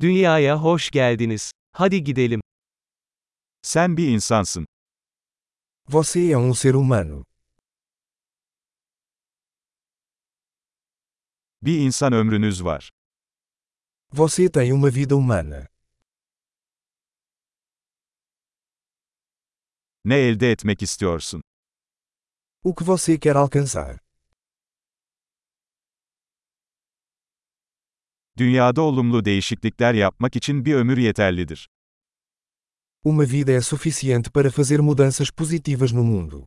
Dünyaya hoş geldiniz. Hadi gidelim. Sen bir insansın. Você é um ser humano. Bir insan ömrünüz var. Você tem uma vida humana. Ne elde etmek istiyorsun? O que você quer alcançar? Dünyada olumlu değişiklikler yapmak için bir ömür yeterlidir. Uma vida é suficiente para fazer mudanças positivas no mundo.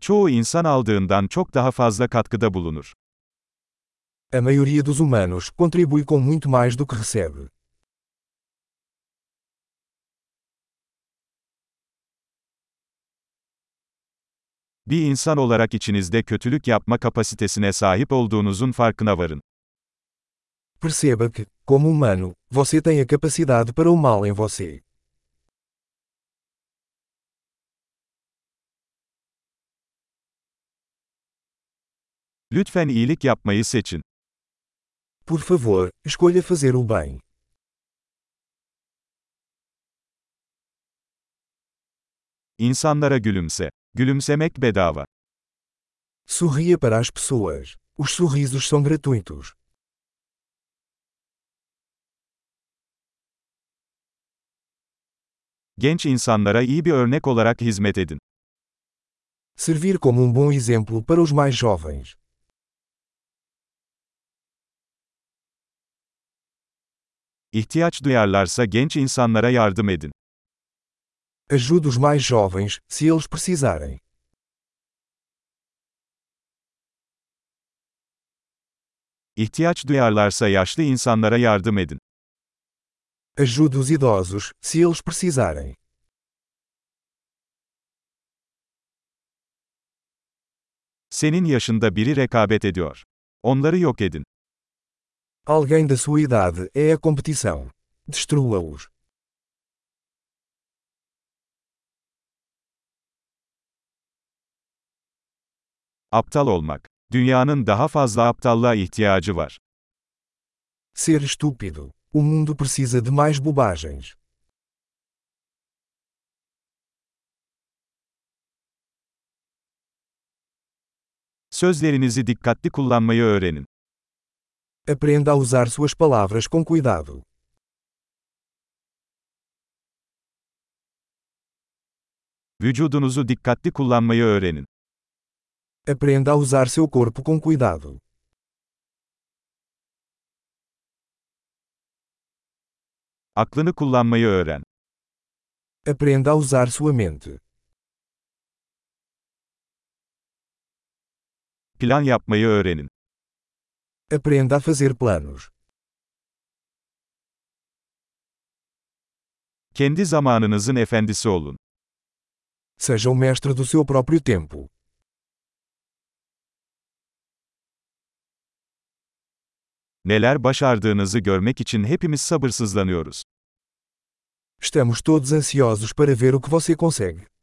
Çoğu insan aldığından çok daha fazla katkıda bulunur. A maioria dos humanos contribui com muito mais do que recebe. Bir insan olarak içinizde kötülük yapma kapasitesine sahip olduğunuzun farkına varın. Perceba que, como humano, você tem a capacidade para o mal em você. Lütfen iyilik yapmayı seçin. Por favor, escolha fazer o bem. İnsanlara gülümse. Gülümsemek bedava. Sorria para as pessoas. Os sorrisos são gratuitos. Genç insanlara iyi bir örnek olarak hizmet edin. Servir como um bom exemplo para os mais jovens. İhtiyaç duyarlarsa genç insanlara yardım edin. Ajude os mais jovens, se eles precisarem. İhtiyaç duyarlarsa yaşlı insanlara yardım edin. Ajude os idosos, se eles precisarem. Senin yaşında biri rekabet ediyor. Onları yok edin. Alguém da sua idade é a competição. Destrua-os. Aptal olmak. Dünyanın daha fazla aptallığa ihtiyacı var. Ser estúpido. O mundo precisa de mais bobagens. Sözlerinizi dikkatli kullanmayı öğrenin. Aprenda a usar suas palavras com cuidado. Vücudunuzu dikkatli kullanmayı öğrenin. Aprenda a usar seu corpo com cuidado. Aklını kullanmayı öğren. Aprenda a usar sua mente. Plan yapmayı öğrenin. Aprenda a fazer planos. Kendi zamanınızın efendisi olun. Seja o mestre do seu próprio tempo. Neler başardığınızı görmek için hepimiz sabırsızlanıyoruz. Estamos todos ansiosos para ver o que você consegue.